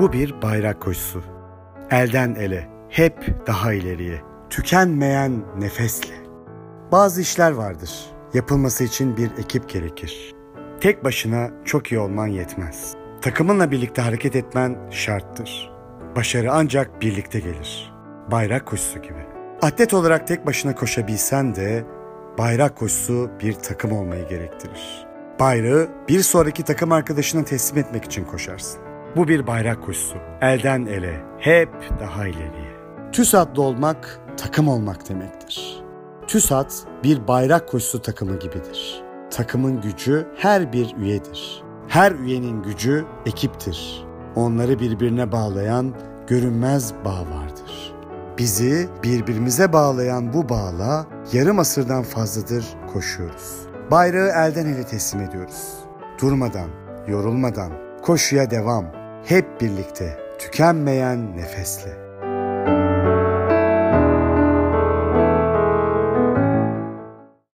Bu bir bayrak koşusu. Elden ele, hep daha ileriye, tükenmeyen nefesle. Bazı işler vardır. Yapılması için bir ekip gerekir. Tek başına çok iyi olman yetmez. Takımınla birlikte hareket etmen şarttır. Başarı ancak birlikte gelir. Bayrak koşusu gibi. Atlet olarak tek başına koşabilsen de bayrak koşusu bir takım olmayı gerektirir. Bayrağı bir sonraki takım arkadaşına teslim etmek için koşarsın. Bu bir bayrak koşusu. Elden ele, hep daha ileriye. TÜSAT'lı olmak takım olmak demektir. TÜSAT bir bayrak koşusu takımı gibidir. Takımın gücü her bir üyedir. Her üyenin gücü ekiptir. Onları birbirine bağlayan görünmez bağ vardır. Bizi birbirimize bağlayan bu bağla yarım asırdan fazladır koşuyoruz. Bayrağı elden ele teslim ediyoruz. Durmadan, yorulmadan, koşuya devam. Hep birlikte, tükenmeyen nefesle.